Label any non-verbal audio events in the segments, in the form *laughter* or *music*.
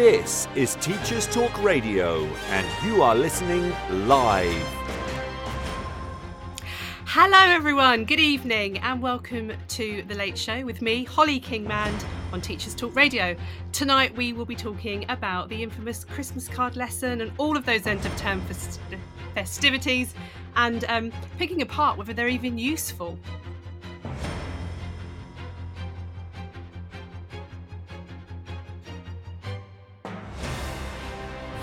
This is Teachers Talk Radio, and you are listening live. Hello, everyone. Good evening, and welcome to The Late Show with me, Holly Kingmand, on Teachers Talk Radio. Tonight, we will be talking about the infamous Christmas card lesson and all of those end of term festivities and um, picking apart whether they're even useful.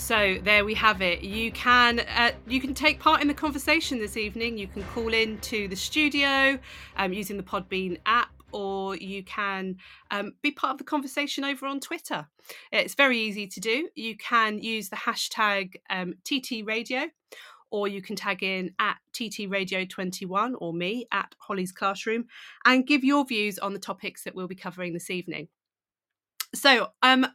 So there we have it. You can uh, you can take part in the conversation this evening. You can call in to the studio um, using the Podbean app, or you can um, be part of the conversation over on Twitter. It's very easy to do. You can use the hashtag um, TT Radio, or you can tag in at TT Radio 21 or me at Holly's Classroom and give your views on the topics that we'll be covering this evening. So, um,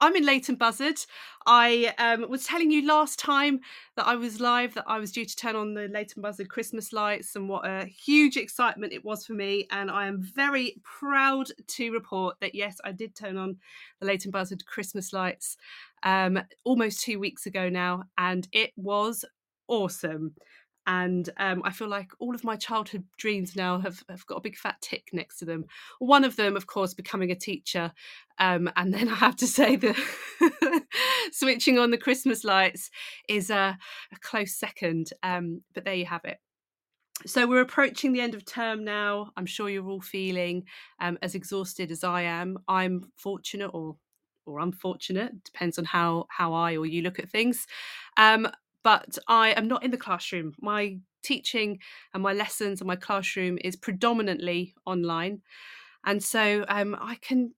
I'm in Leighton Buzzard. I um, was telling you last time that I was live that I was due to turn on the Leighton Buzzard Christmas lights and what a huge excitement it was for me. And I am very proud to report that yes, I did turn on the Leighton Buzzard Christmas lights um, almost two weeks ago now, and it was awesome and um, I feel like all of my childhood dreams now have, have got a big fat tick next to them. One of them, of course, becoming a teacher, um, *laughs* and then I have to say that *laughs* switching on the Christmas lights is a, a close second. Um, but there you have it. So we're approaching the end of term now. I'm sure you're all feeling um, as exhausted as I am. I'm fortunate, or or unfortunate, depends on how how I or you look at things. Um, but I am not in the classroom. My teaching and my lessons and my classroom is predominantly online. And so um, I can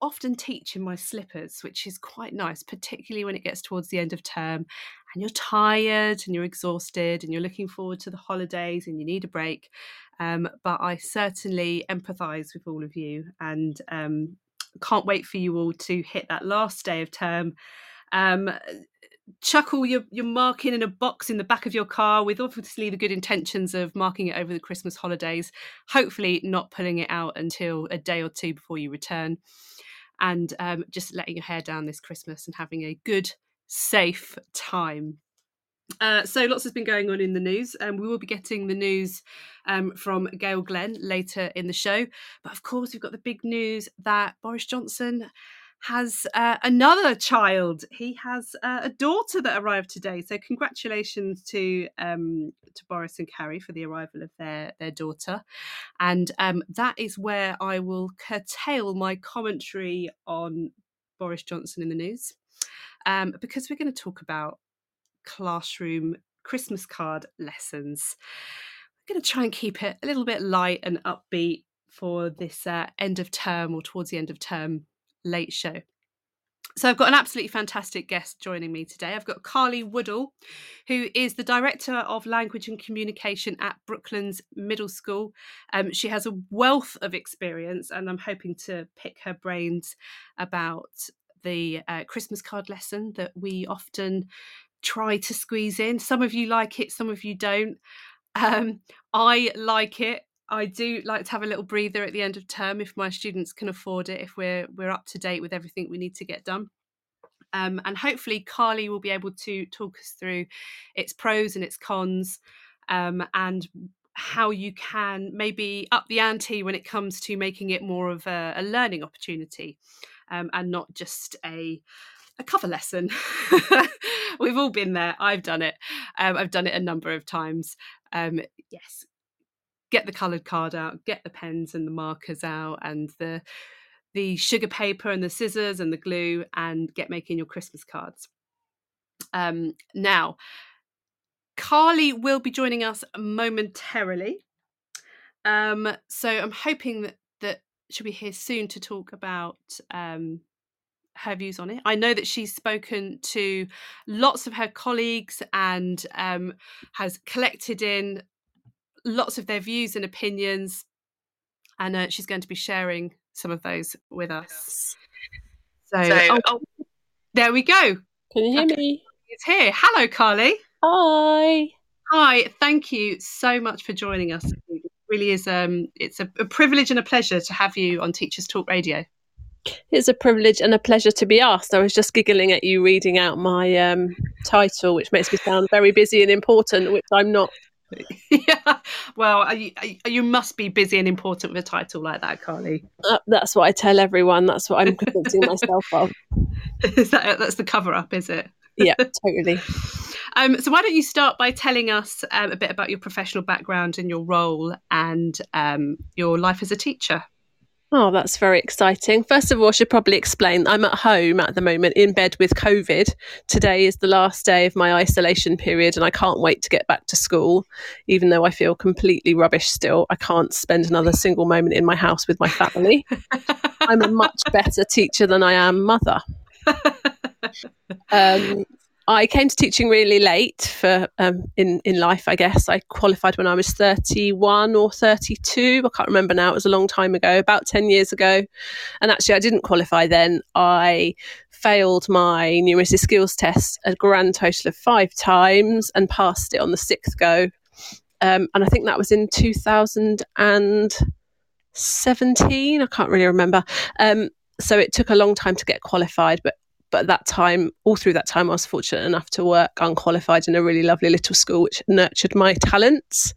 often teach in my slippers, which is quite nice, particularly when it gets towards the end of term and you're tired and you're exhausted and you're looking forward to the holidays and you need a break. Um, but I certainly empathise with all of you and um, can't wait for you all to hit that last day of term. Um, chuck all your, your marking in a box in the back of your car with obviously the good intentions of marking it over the Christmas holidays, hopefully not pulling it out until a day or two before you return, and um, just letting your hair down this Christmas and having a good, safe time. Uh, so lots has been going on in the news, and we will be getting the news um, from Gail Glenn later in the show. But of course, we've got the big news that Boris Johnson has uh, another child. He has uh, a daughter that arrived today. So congratulations to um, to Boris and Carrie for the arrival of their their daughter, and um, that is where I will curtail my commentary on Boris Johnson in the news, um, because we're going to talk about classroom Christmas card lessons. I'm going to try and keep it a little bit light and upbeat for this uh, end of term or towards the end of term late show. So I've got an absolutely fantastic guest joining me today. I've got Carly Woodall, who is the Director of Language and Communication at Brooklands Middle School. Um, she has a wealth of experience, and I'm hoping to pick her brains about the uh, Christmas card lesson that we often try to squeeze in. Some of you like it, some of you don't. Um, I like it. I do like to have a little breather at the end of term if my students can afford it, if we're we're up to date with everything we need to get done. Um, and hopefully Carly will be able to talk us through its pros and its cons um, and how you can maybe up the ante when it comes to making it more of a, a learning opportunity um, and not just a a cover lesson. *laughs* We've all been there. I've done it. Um, I've done it a number of times. Um, yes, get the coloured card out, get the pens and the markers out, and the the sugar paper and the scissors and the glue, and get making your Christmas cards. Um, now, Carly will be joining us momentarily. Um, so I'm hoping that, that she'll be here soon to talk about um, her views on it. I know that she's spoken to lots of her colleagues and um, has collected in lots of their views and opinions, and uh, she's going to be sharing some of those with us. So, so oh, oh, there we go. Can you hear okay. me? It's here. Hello, Carly. Hi. Hi. Thank you so much for joining us. It really is. Um, it's a, a privilege and a pleasure to have you on Teachers Talk Radio. It's a privilege and a pleasure to be asked. I was just giggling at you reading out my um, title, which makes me sound very busy and important, which I'm not. *laughs* yeah, well, you, you, must be busy and important with a title like that, Carly. Uh, that's what I tell everyone. That's what I'm convincing *laughs* myself of. Is that that's the cover up? Is it? Yeah, *laughs* totally. Um, so, why don't you start by telling us um, a bit about your professional background and your role and um, your life as a teacher? Oh, that's very exciting. First of all, I should probably explain I'm at home at the moment in bed with COVID. Today is the last day of my isolation period, and I can't wait to get back to school, even though I feel completely rubbish still. I can't spend another single moment in my house with my family. I'm a much better teacher than I am mother. *laughs* Um, I came to teaching really late for um, in in life. I guess I qualified when I was thirty one or thirty two. I can't remember now. It was a long time ago, about ten years ago. And actually, I didn't qualify then. I failed my numeracy skills test a grand total of five times and passed it on the sixth go. Um, and I think that was in two thousand and seventeen. I can't really remember. Um, so it took a long time to get qualified, but but at that time, all through that time, I was fortunate enough to work unqualified in a really lovely little school, which nurtured my talents.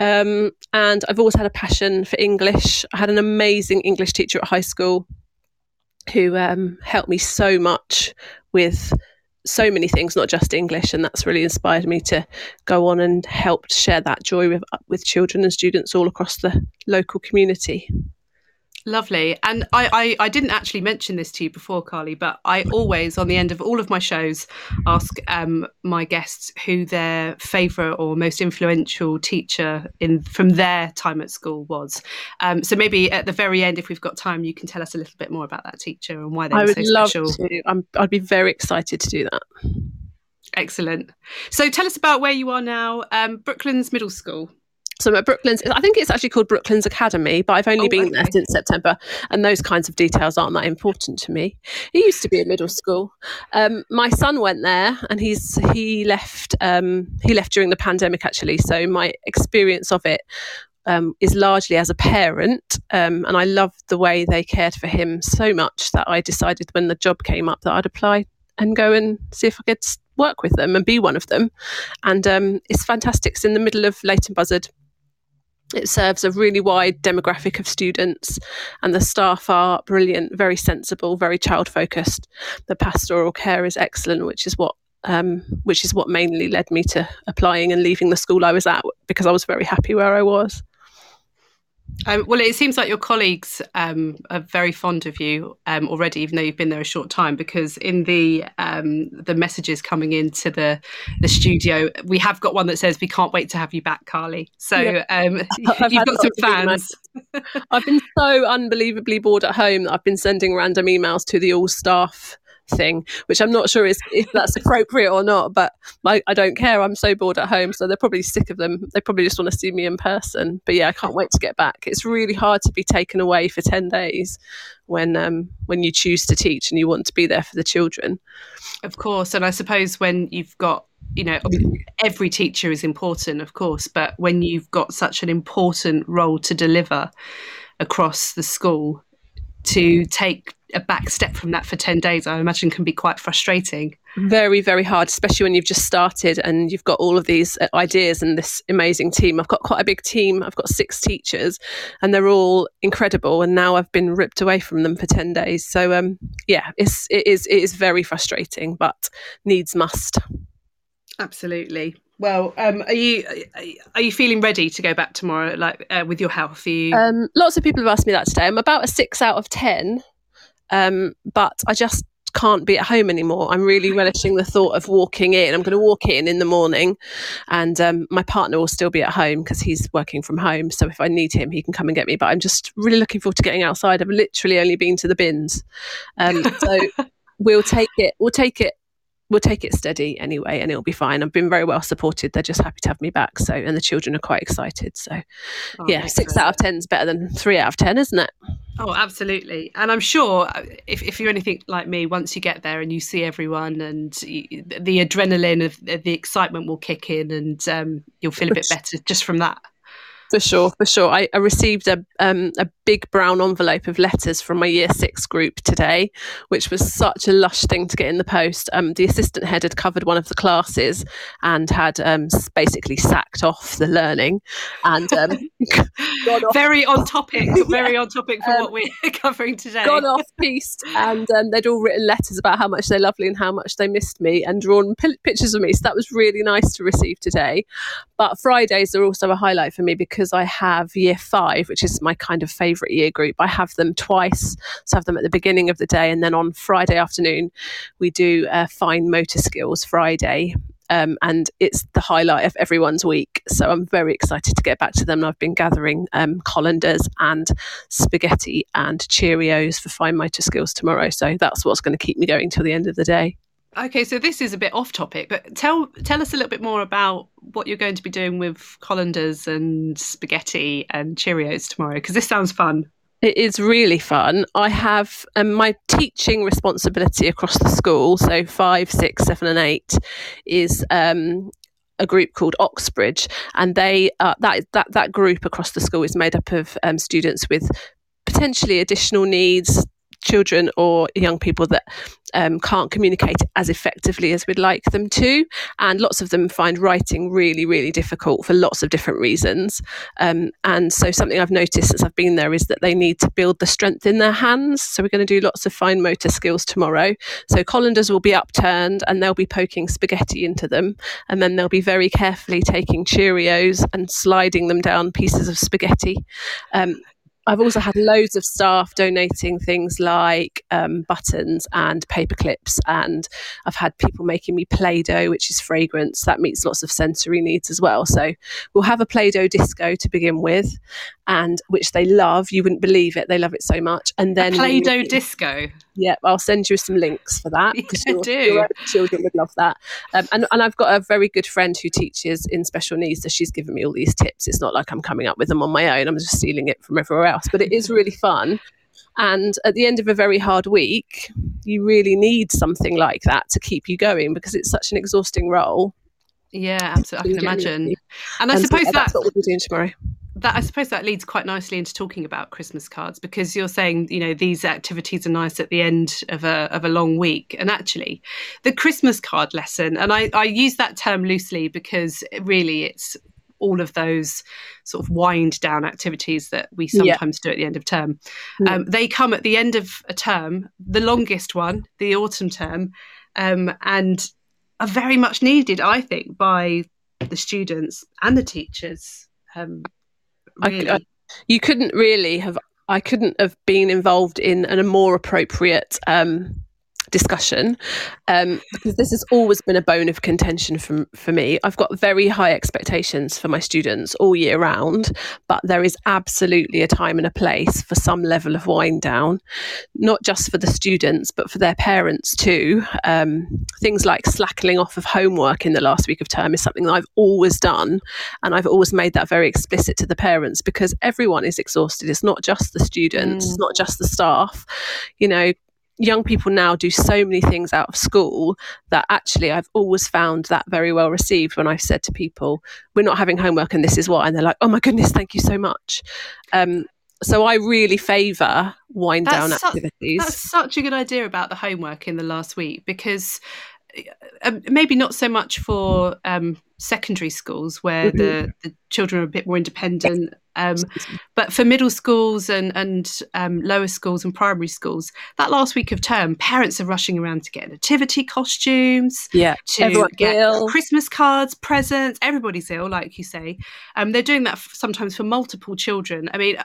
Um, and I've always had a passion for English. I had an amazing English teacher at high school who um, helped me so much with so many things, not just English, and that's really inspired me to go on and help share that joy with with children and students all across the local community. Lovely. And I, I, I, didn't actually mention this to you before, Carly, but I always, on the end of all of my shows, ask um, my guests who their favourite or most influential teacher in from their time at school was. Um, so maybe at the very end, if we've got time, you can tell us a little bit more about that teacher and why they I were so love special. To. I'm, I'd be very excited to do that. Excellent. So tell us about where you are now, um, Brooklands Middle School. So I'm at Brooklands. I think it's actually called Brooklands Academy, but I've only oh, been okay. there since September, and those kinds of details aren't that important to me. It used to be a middle school. Um, my son went there, and he's he left um, he left during the pandemic actually. So my experience of it um, is largely as a parent, um, and I loved the way they cared for him so much that I decided when the job came up that I'd apply and go and see if I could work with them and be one of them. And um, it's fantastic. It's in the middle of Leighton Buzzard it serves a really wide demographic of students, and the staff are brilliant, very sensible, very child focused. The pastoral care is excellent, which is what um, which is what mainly led me to applying and leaving the school I was at because I was very happy where I was. Um, well, it seems like your colleagues um, are very fond of you um, already, even though you've been there a short time. Because in the um, the messages coming into the the studio, we have got one that says, "We can't wait to have you back, Carly." So yeah. Um, *laughs* *laughs* you've got some fans. I've been so unbelievably bored at home that I've been sending random emails to the all staff thing, which I'm not sure is if that's appropriate or not. But I, I, don't care. I'm so bored at home, so they're probably sick of them. They probably just want to see me in person. But yeah, I can't wait to get back. It's really hard to be taken away for ten days when um, when you choose to teach and you want to be there for the children. Of course, and I suppose when you've got you know every teacher is important of course but when you've got such an important role to deliver across the school to take a back step from that for 10 days, I imagine can be quite frustrating. Very, very hard, especially when you've just started and you've got all of these uh, ideas and this amazing team. I've got quite a big team. I've got six teachers and they're all incredible. And now I've been ripped away from them for 10 days. So, um, yeah, it's, it is, it is very frustrating, but needs must. Absolutely. Well, um, are you are you feeling ready to go back tomorrow, like uh, with your health? Are you... um, lots of people have asked me that today. I'm about a six out of ten, um, but I just can't be at home anymore. I'm really relishing the thought of walking in. I'm going to walk in in the morning, and um, my partner will still be at home because he's working from home. So if I need him, he can come and get me. But I'm just really looking forward to getting outside. I've literally only been to the bins, um, so *laughs* we'll take it. We'll take it we'll take it steady anyway and it'll be fine. I've been very well supported. They're just happy to have me back. So, and the children are quite excited. So, oh, yeah, six out of 10 is better than three out of 10, isn't it? Oh, absolutely. And I'm sure uh, if, if you're anything like me, once you get there and you see everyone and the adrenaline of the excitement will kick in and um, you'll feel a bit better just from that for sure, for sure. I, I received a um, a big brown envelope of letters from my year six group today, which was such a lush thing to get in the post. Um, the assistant head had covered one of the classes and had um, basically sacked off the learning, and um, *laughs* *laughs* very on topic, *laughs* very on topic for what um, we're covering today. Gone off piste, and um, they'd all written letters about how much they're lovely and how much they missed me, and drawn p- pictures of me. So that was really nice to receive today. But Fridays are also a highlight for me because because I have year five, which is my kind of favourite year group. I have them twice. So I have them at the beginning of the day, and then on Friday afternoon, we do a fine motor skills Friday. Um, and it's the highlight of everyone's week. So I'm very excited to get back to them. I've been gathering um, colanders and spaghetti and Cheerios for fine motor skills tomorrow. So that's what's going to keep me going till the end of the day. Okay, so this is a bit off topic, but tell tell us a little bit more about what you're going to be doing with colanders and spaghetti and Cheerios tomorrow, because this sounds fun. It is really fun. I have um, my teaching responsibility across the school, so five, six, seven, and eight, is um, a group called Oxbridge, and they uh, that that that group across the school is made up of um, students with potentially additional needs, children or young people that um, can't communicate as effectively as we'd like them to. And lots of them find writing really, really difficult for lots of different reasons. Um, and so, something I've noticed since I've been there is that they need to build the strength in their hands. So, we're going to do lots of fine motor skills tomorrow. So, colanders will be upturned and they'll be poking spaghetti into them. And then they'll be very carefully taking Cheerios and sliding them down pieces of spaghetti. Um, I've also had loads of staff donating things like um, buttons and paper clips, and I've had people making me Play Doh, which is fragrance. That meets lots of sensory needs as well. So we'll have a Play Doh disco to begin with, and which they love. You wouldn't believe it; they love it so much. And then Play Doh disco. Yeah, I'll send you some links for that because *laughs* your, do. your children would love that. Um, and, and I've got a very good friend who teaches in special needs, so she's given me all these tips. It's not like I'm coming up with them on my own. I'm just stealing it from everywhere else, but it is really fun. And at the end of a very hard week, you really need something like that to keep you going because it's such an exhausting role. Yeah, absolutely. I can imagine. And I and suppose so, that's what we'll be doing tomorrow that I suppose that leads quite nicely into talking about Christmas cards because you're saying you know these activities are nice at the end of a of a long week and actually the Christmas card lesson and I, I use that term loosely because really it's all of those sort of wind down activities that we sometimes yeah. do at the end of term. Yeah. Um, they come at the end of a term, the longest one, the autumn term, um, and are very much needed, I think, by the students and the teachers. Um, really. I, I, you couldn't really have. I couldn't have been involved in an, a more appropriate um, discussion um, because this has always been a bone of contention for, for me. I've got very high expectations for my students all year round, but there is absolutely a time and a place for some level of wind down, not just for the students, but for their parents too. Um, things like slackening off of homework in the last week of term is something that I've always done. And I've always made that very explicit to the parents because everyone is exhausted. It's not just the students, mm. it's not just the staff. You know, young people now do so many things out of school that actually I've always found that very well received when I've said to people, we're not having homework and this is why. And they're like, oh my goodness, thank you so much. Um, so I really favour wind that's down su- activities. That's such a good idea about the homework in the last week because maybe not so much for um, secondary schools where mm-hmm. the, the children are a bit more independent um, but for middle schools and, and um, lower schools and primary schools, that last week of term, parents are rushing around to get nativity costumes, yeah, to get Ill. Christmas cards, presents. Everybody's ill, like you say. Um, they're doing that f- sometimes for multiple children. I mean,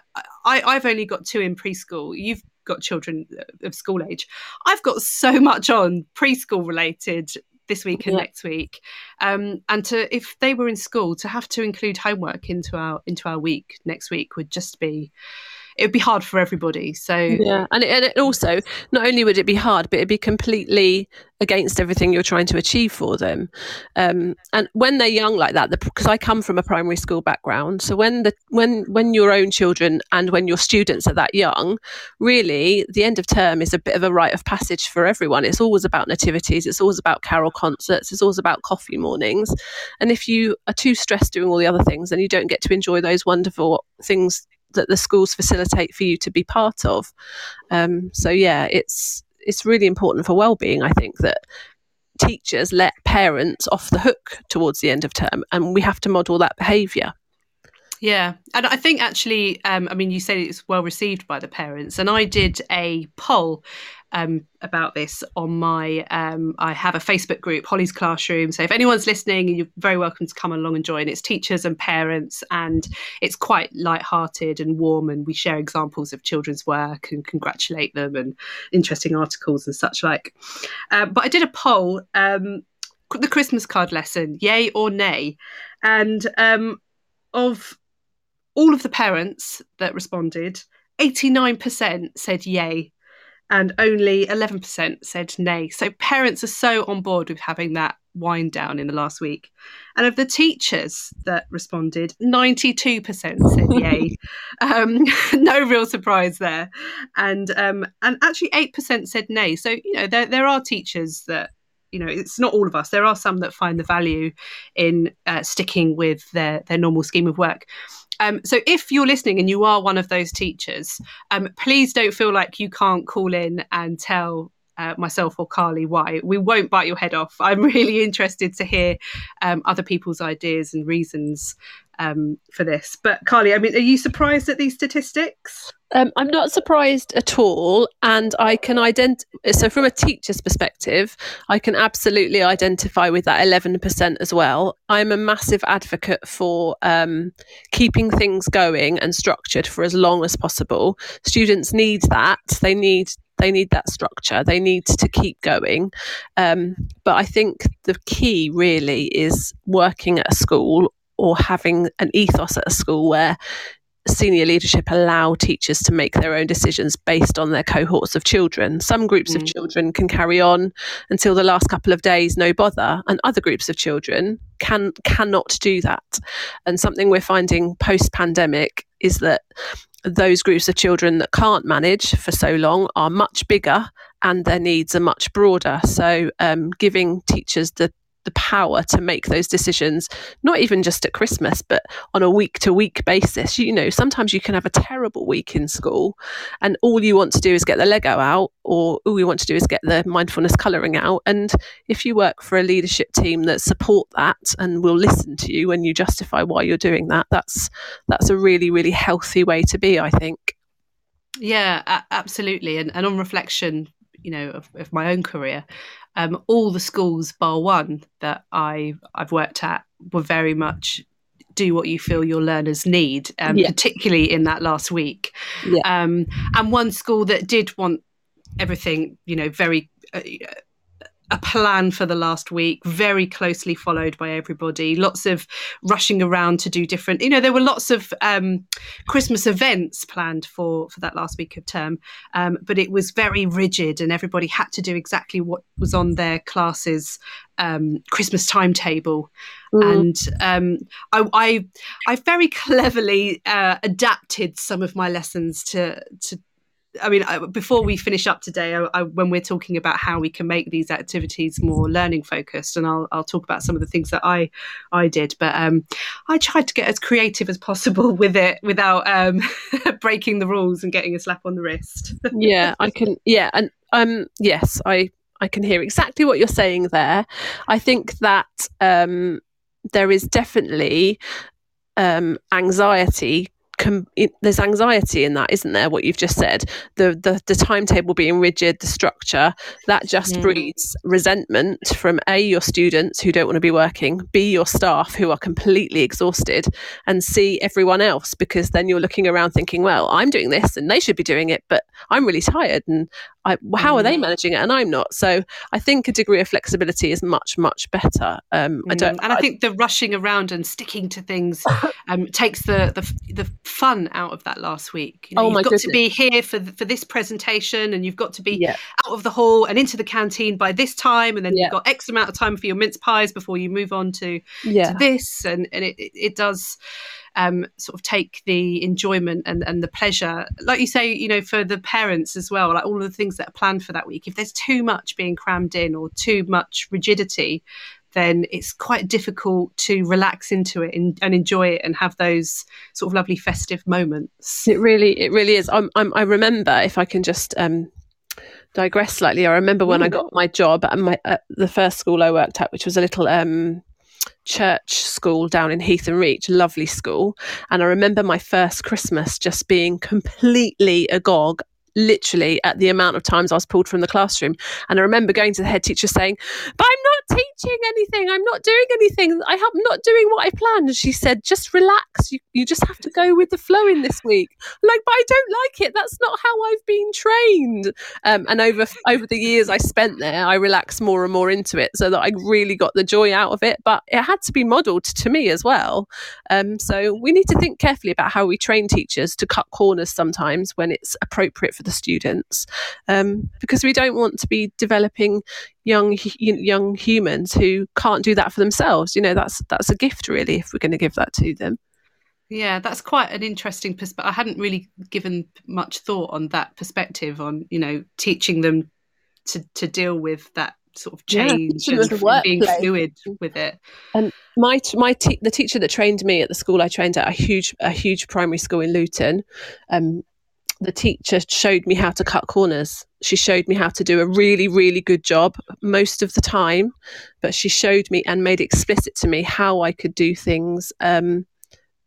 I, I've only got two in preschool. You've got children of school age. I've got so much on preschool related this week and yeah. next week um, and to if they were in school to have to include homework into our into our week next week would just be it would be hard for everybody. So yeah, and it, and it also not only would it be hard, but it'd be completely against everything you're trying to achieve for them. Um, and when they're young like that, because I come from a primary school background, so when the when when your own children and when your students are that young, really the end of term is a bit of a rite of passage for everyone. It's always about nativities, it's always about carol concerts, it's always about coffee mornings. And if you are too stressed doing all the other things, then you don't get to enjoy those wonderful things that the schools facilitate for you to be part of. Um, so yeah, it's it's really important for well-being. I think that teachers let parents off the hook towards the end of term, and we have to model that behaviour. Yeah, and I think actually, um, I mean, you said it's well received by the parents, and I did a poll um, about this on my. Um, I have a Facebook group, Holly's Classroom. So if anyone's listening, you're very welcome to come along and join. It's teachers and parents, and it's quite light-hearted and warm. And we share examples of children's work and congratulate them and interesting articles and such like. Uh, but I did a poll. Um, the Christmas card lesson, yay or nay? And um, of all of the parents that responded, 89% said yay and only 11% said nay. So parents are so on board with having that wind down in the last week. And of the teachers that responded, 92% said *laughs* yay. um, *laughs* no real surprise there. And um, and actually 8% said nay. So, you know, there, there are teachers that you know it's not all of us there are some that find the value in uh, sticking with their their normal scheme of work um, so if you're listening and you are one of those teachers, um, please don't feel like you can't call in and tell uh, myself or Carly why. We won't bite your head off. I'm *laughs* really interested to hear um, other people's ideas and reasons um, for this. But Carly, I mean, are you surprised at these statistics? Um, I'm not surprised at all, and I can identify. So, from a teacher's perspective, I can absolutely identify with that 11% as well. I'm a massive advocate for um, keeping things going and structured for as long as possible. Students need that. They need they need that structure. They need to keep going. Um, but I think the key really is working at a school or having an ethos at a school where senior leadership allow teachers to make their own decisions based on their cohorts of children. Some groups mm. of children can carry on until the last couple of days, no bother, and other groups of children can cannot do that. And something we're finding post pandemic is that those groups of children that can't manage for so long are much bigger and their needs are much broader. So, um, giving teachers the the power to make those decisions, not even just at Christmas, but on a week to week basis. You know, sometimes you can have a terrible week in school and all you want to do is get the Lego out or all you want to do is get the mindfulness colouring out. And if you work for a leadership team that support that and will listen to you when you justify why you're doing that, that's that's a really, really healthy way to be, I think. Yeah, absolutely. And, and on reflection, you know, of, of my own career, um, all the schools bar one that I I've worked at were very much do what you feel your learners need, um, yeah. particularly in that last week. Yeah. Um, and one school that did want everything, you know, very uh, a plan for the last week, very closely followed by everybody. Lots of rushing around to do different. You know, there were lots of um, Christmas events planned for for that last week of term, um, but it was very rigid, and everybody had to do exactly what was on their classes um, Christmas timetable. Mm. And um, I, I, I, very cleverly uh, adapted some of my lessons to, to I mean, before we finish up today, I, I, when we're talking about how we can make these activities more learning focused, and I'll, I'll talk about some of the things that I I did. But um, I tried to get as creative as possible *laughs* with it without um, *laughs* breaking the rules and getting a slap on the wrist. *laughs* yeah, I can. Yeah, and um, yes, I I can hear exactly what you're saying there. I think that um, there is definitely um, anxiety com- it, there's anxiety in that, isn't there? What you've just said, the the, the timetable being rigid, the structure that just breeds resentment from a your students who don't want to be working, b your staff who are completely exhausted, and c everyone else because then you're looking around thinking, well, I'm doing this and they should be doing it, but I'm really tired and I, how are they mm. managing it and I'm not? So I think a degree of flexibility is much much better. Um, I don't, mm. and I, I think the rushing around and sticking to things *laughs* um, takes the, the the fun out of that last week. You know, oh you've got goodness. to be here for for this presentation, and you've got to be yeah. out of the hall and into the canteen by this time, and then yeah. you've got X amount of time for your mince pies before you move on to, yeah. to this, and and it it, it does. Um, sort of take the enjoyment and, and the pleasure, like you say, you know, for the parents as well, like all of the things that are planned for that week. If there's too much being crammed in or too much rigidity, then it's quite difficult to relax into it and, and, enjoy it and have those sort of lovely festive moments. It really, it really is. I'm, I'm, i remember, if I can just um, digress slightly, I remember when mm. I got my job at, my, at the first school I worked at, which was a little um, church school down in Heath and Reach, lovely school. And I remember my first Christmas just being completely agog literally at the amount of times I was pulled from the classroom. And I remember going to the head teacher saying, But I'm not teaching anything. I'm not doing anything. I am not doing what I planned. And she said, Just relax. You, you just have to go with the flow in this week. like, but I don't like it. That's not how I've been trained. Um, and over over the years I spent there, I relaxed more and more into it so that I really got the joy out of it. But it had to be modelled to me as well. Um, so we need to think carefully about how we train teachers to cut corners sometimes when it's appropriate for the students um, because we don't want to be developing young young humans who can't do that for themselves you know that's that's a gift really if we're going to give that to them yeah that's quite an interesting perspective i hadn't really given much thought on that perspective on you know teaching them to to deal with that sort of change yeah, and being fluid with it. And my my te- the teacher that trained me at the school I trained at a huge a huge primary school in Luton. Um, the teacher showed me how to cut corners. She showed me how to do a really, really good job most of the time, but she showed me and made explicit to me how I could do things um,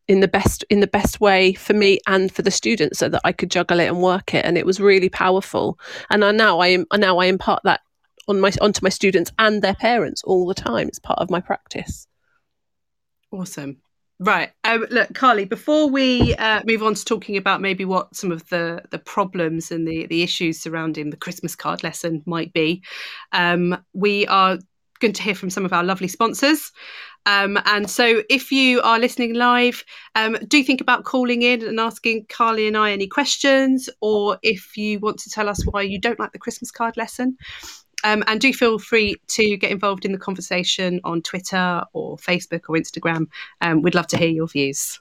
in the best in the best way for me and for the students, so that I could juggle it and work it. And it was really powerful. And I now I now I impart that on my onto my students and their parents all the time. It's part of my practice. Awesome. Right. Um, look, Carly, before we uh, move on to talking about maybe what some of the, the problems and the, the issues surrounding the Christmas card lesson might be, um, we are going to hear from some of our lovely sponsors. Um, and so, if you are listening live, um, do think about calling in and asking Carly and I any questions, or if you want to tell us why you don't like the Christmas card lesson, um, and do feel free to get involved in the conversation on Twitter or Facebook or Instagram. Um, we'd love to hear your views.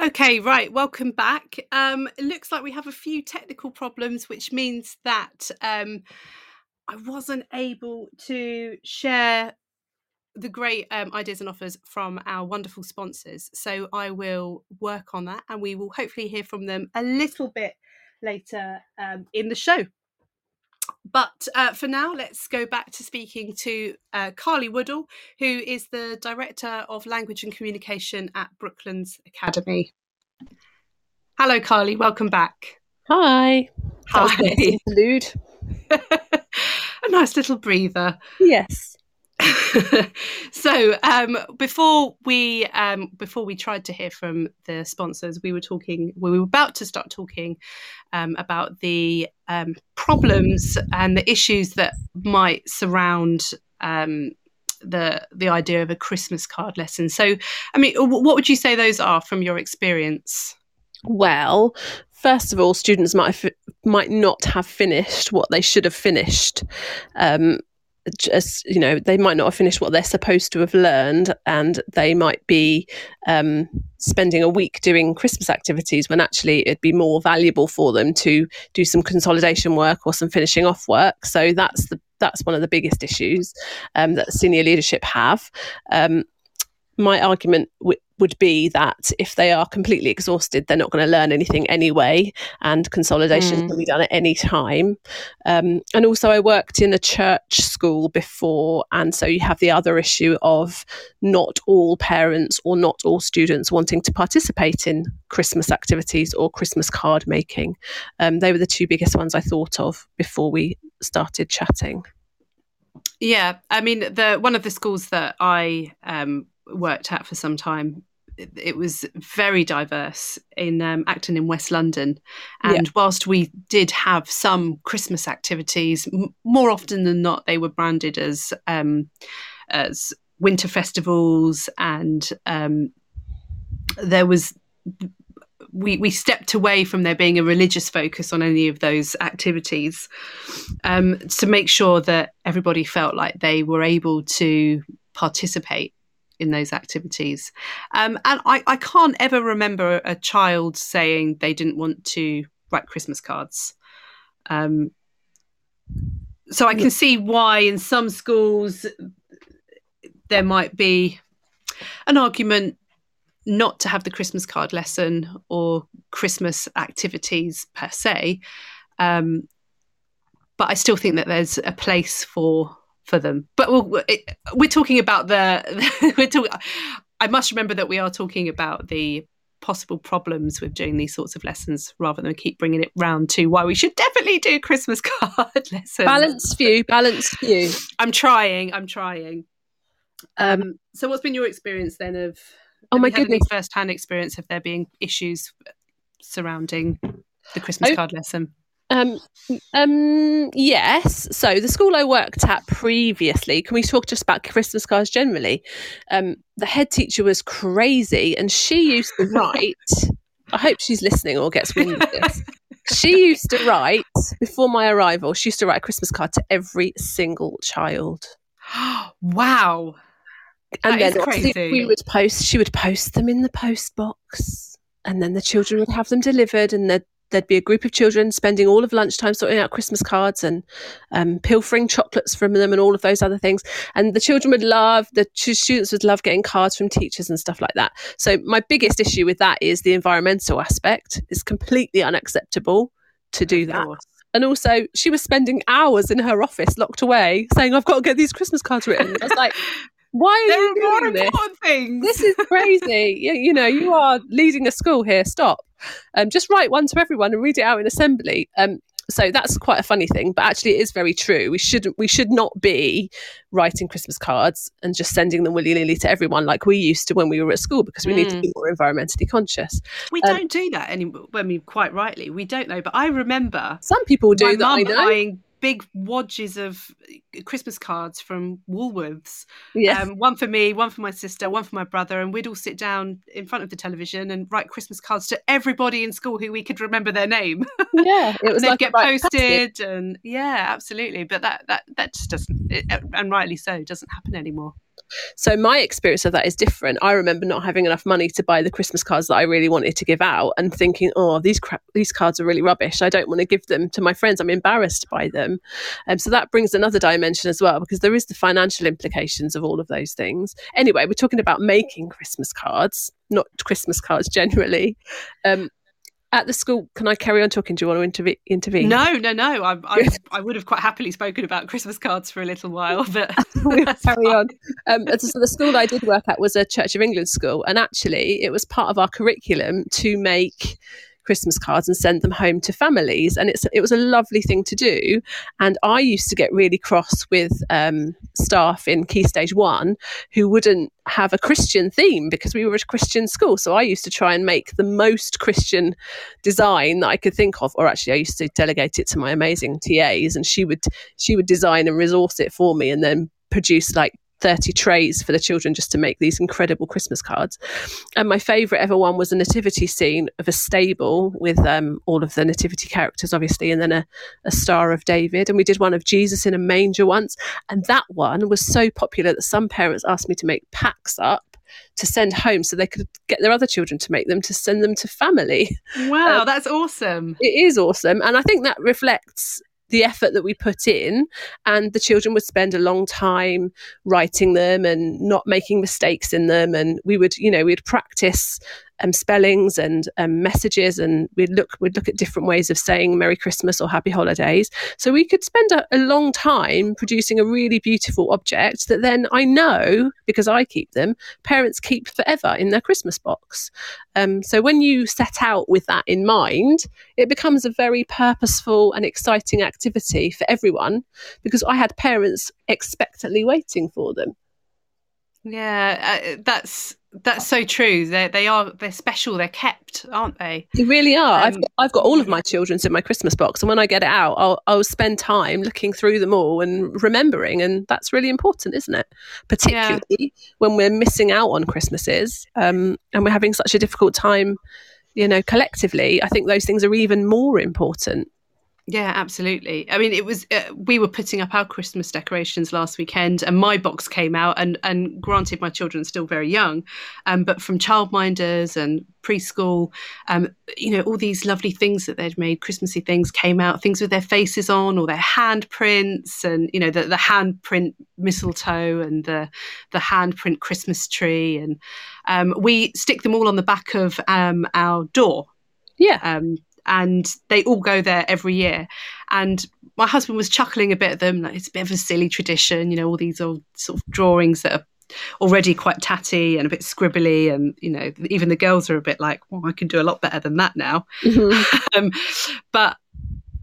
Okay, right. Welcome back. Um, it looks like we have a few technical problems, which means that um, I wasn't able to share the great um, ideas and offers from our wonderful sponsors. So I will work on that and we will hopefully hear from them a little bit later um, in the show. But uh, for now, let's go back to speaking to uh, Carly Woodall, who is the Director of Language and Communication at Brooklands Academy. Hello, Carly. Welcome back. Hi. Hi. Interlude. *laughs* a nice little breather. Yes. *laughs* so um, before we um, before we tried to hear from the sponsors, we were talking. We were about to start talking um, about the um, problems and the issues that might surround um, the the idea of a Christmas card lesson. So, I mean, what would you say those are from your experience? Well, first of all, students might might not have finished what they should have finished. Um, just you know they might not have finished what they're supposed to have learned and they might be um, spending a week doing christmas activities when actually it'd be more valuable for them to do some consolidation work or some finishing off work. So that's the that's one of the biggest issues um, that senior leadership have. Um, my argument would be that if they are completely exhausted, they're not going to learn anything anyway, and consolidation mm. can be done at any time. Um, and also, I worked in a church school before, and so you have the other issue of not all parents or not all students wanting to participate in Christmas activities or Christmas card making. Um, they were the two biggest ones I thought of before we started chatting. Yeah, I mean, the one of the schools that I um, worked at for some time it was very diverse in um, Acton in West London. And yeah. whilst we did have some Christmas activities, m- more often than not, they were branded as um, as winter festivals, and um, there was we we stepped away from there being a religious focus on any of those activities um, to make sure that everybody felt like they were able to participate in those activities. Um, and I, I can't ever remember a child saying they didn't want to write Christmas cards. Um, so I can see why in some schools there might be an argument not to have the Christmas card lesson or Christmas activities per se. Um, but I still think that there's a place for for them. But we're, we're talking about the *laughs* we're talking. I must remember that we are talking about the possible problems with doing these sorts of lessons rather than keep bringing it round to why we should definitely do Christmas *laughs* card lessons. Balanced view, balanced view. I'm trying. I'm trying. Um, um, so, what's been your experience then of? Oh my goodness! First-hand experience of there being issues surrounding the Christmas oh, card lesson. Um, um, yes. So the school I worked at previously, can we talk just about Christmas cards generally? Um, the head teacher was crazy, and she used to write. I hope she's listening or gets wind of this. she used to write before my arrival. She used to write a Christmas card to every single child. *gasps* wow! And that then we would post. She would post them in the post box, and then the children would have them delivered, and the there'd be a group of children spending all of lunchtime sorting out Christmas cards and um, pilfering chocolates from them and all of those other things. And the children would love, the students would love getting cards from teachers and stuff like that. So my biggest issue with that is the environmental aspect. It's completely unacceptable to do that. And also, she was spending hours in her office locked away saying, I've got to get these Christmas cards written. I was like, *laughs* why are there you are doing more important this? things. This is crazy. *laughs* you, you know, you are leading a school here. Stop. Um, just write one to everyone and read it out in assembly. Um, so that's quite a funny thing, but actually it is very true. We should we should not be writing Christmas cards and just sending them willy nilly to everyone like we used to when we were at school because we mm. need to mm. be more environmentally conscious. We um, don't do that anymore. I mean, quite rightly, we don't know. But I remember some people do that. I know. buying big wadges of uh, Christmas cards from Woolworths. Yeah. Um, one for me, one for my sister, one for my brother, and we'd all sit down in front of the television and write Christmas cards to everybody in school who we could remember their name. *laughs* Yeah, it was like get posted, and yeah, absolutely. But that that that just doesn't, it, and rightly so, doesn't happen anymore. So my experience of that is different. I remember not having enough money to buy the Christmas cards that I really wanted to give out, and thinking, "Oh, these these cards are really rubbish. I don't want to give them to my friends. I'm embarrassed by them." And um, so that brings another dimension as well, because there is the financial implications of all of those things. Anyway, we're talking about making Christmas cards, not Christmas cards generally. Um, at the school can i carry on talking? Do you want to interve- intervene? No no no. I, *laughs* I, I, would have quite happily spoken about christmas cards for a little while *laughs* but *laughs* carry on. Um, so the school i did work at was a church of england school and actually it was part of our curriculum to make Christmas cards and send them home to families. And it's it was a lovely thing to do. And I used to get really cross with um, staff in Key Stage One who wouldn't have a Christian theme because we were a Christian school. So I used to try and make the most Christian design that I could think of, or actually I used to delegate it to my amazing TAs, and she would she would design and resource it for me, and then produce like 30 trays for the children just to make these incredible Christmas cards. And my favourite ever one was a nativity scene of a stable with um, all of the nativity characters, obviously, and then a, a Star of David. And we did one of Jesus in a manger once. And that one was so popular that some parents asked me to make packs up to send home so they could get their other children to make them to send them to family. Wow, um, that's awesome. It is awesome. And I think that reflects the effort that we put in and the children would spend a long time writing them and not making mistakes in them and we would you know we'd practice um, spellings and um, messages, and we'd look we'd look at different ways of saying Merry Christmas or Happy Holidays. So we could spend a, a long time producing a really beautiful object that then I know because I keep them, parents keep forever in their Christmas box. Um, so when you set out with that in mind, it becomes a very purposeful and exciting activity for everyone because I had parents expectantly waiting for them. Yeah, uh, that's that's so true. They they are they're special. They're kept, aren't they? They really are. Um, I've I've got all of my children's in my Christmas box, and when I get it out, I'll I'll spend time looking through them all and remembering, and that's really important, isn't it? Particularly yeah. when we're missing out on Christmases, um, and we're having such a difficult time, you know, collectively. I think those things are even more important. Yeah, absolutely. I mean, it was uh, we were putting up our Christmas decorations last weekend, and my box came out. And and granted, my children are still very young, um, but from childminders and preschool, um, you know, all these lovely things that they'd made, Christmassy things came out, things with their faces on or their handprints, and you know, the the handprint mistletoe and the the handprint Christmas tree, and um, we stick them all on the back of um, our door. Yeah. Um, and they all go there every year. And my husband was chuckling a bit at them, like it's a bit of a silly tradition, you know, all these old sort of drawings that are already quite tatty and a bit scribbly and you know even the girls are a bit like well i can do a lot better than that now mm-hmm. *laughs* um, but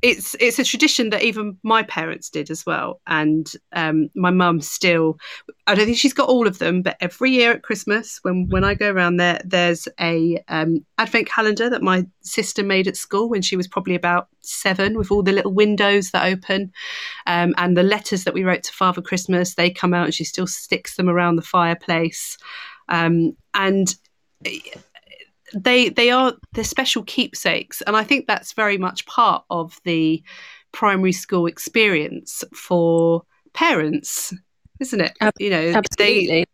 it's it's a tradition that even my parents did as well. And um, my mum still i don't think she's got all of them but every year at christmas when when i go around there there's a um, advent calendar that my sister made at school when she was probably about seven with all the little windows that open um, and the letters that we wrote to father christmas they come out and she still sticks them around the fireplace. Um, and they they are they're special keepsakes, and I think that's very much part of the primary school experience for parents, isn't it? Ab- you know, absolutely. They,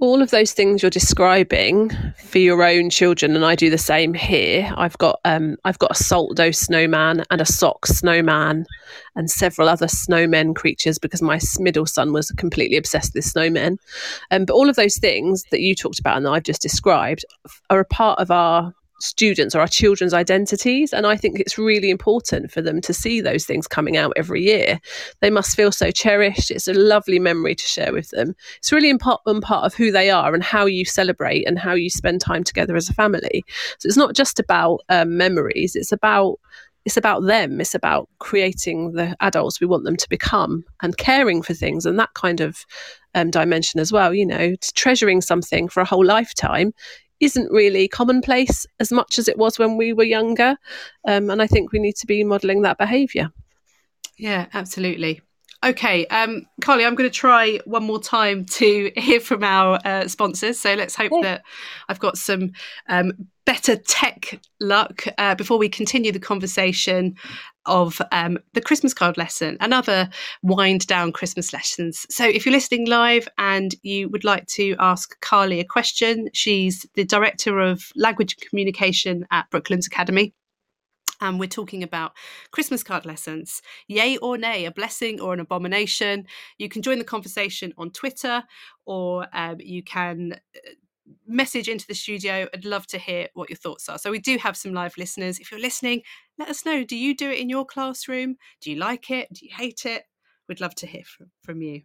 all of those things you're describing for your own children, and I do the same here. I've got um, I've got a salt dough snowman and a sock snowman, and several other snowmen creatures because my middle son was completely obsessed with snowmen. Um, but all of those things that you talked about and that I've just described are a part of our students or our children's identities. And I think it's really important for them to see those things coming out every year. They must feel so cherished. It's a lovely memory to share with them. It's really important part of who they are and how you celebrate and how you spend time together as a family. So it's not just about um, memories, it's about it's about them. It's about creating the adults we want them to become and caring for things and that kind of um, dimension as well. You know, treasuring something for a whole lifetime isn't really commonplace as much as it was when we were younger. Um, and I think we need to be modelling that behaviour. Yeah, absolutely. Okay, um, Carly, I'm going to try one more time to *laughs* hear from our uh, sponsors. So let's hope that I've got some um, better tech luck uh, before we continue the conversation of um, the Christmas card lesson and other wind down Christmas lessons. So, if you're listening live and you would like to ask Carly a question, she's the Director of Language and Communication at Brooklands Academy and we're talking about Christmas card lessons. Yay or nay, a blessing or an abomination? You can join the conversation on Twitter or um, you can uh, message into the studio. I'd love to hear what your thoughts are. So, we do have some live listeners. If you're listening, let us know. Do you do it in your classroom? Do you like it? Do you hate it? We'd love to hear from, from you.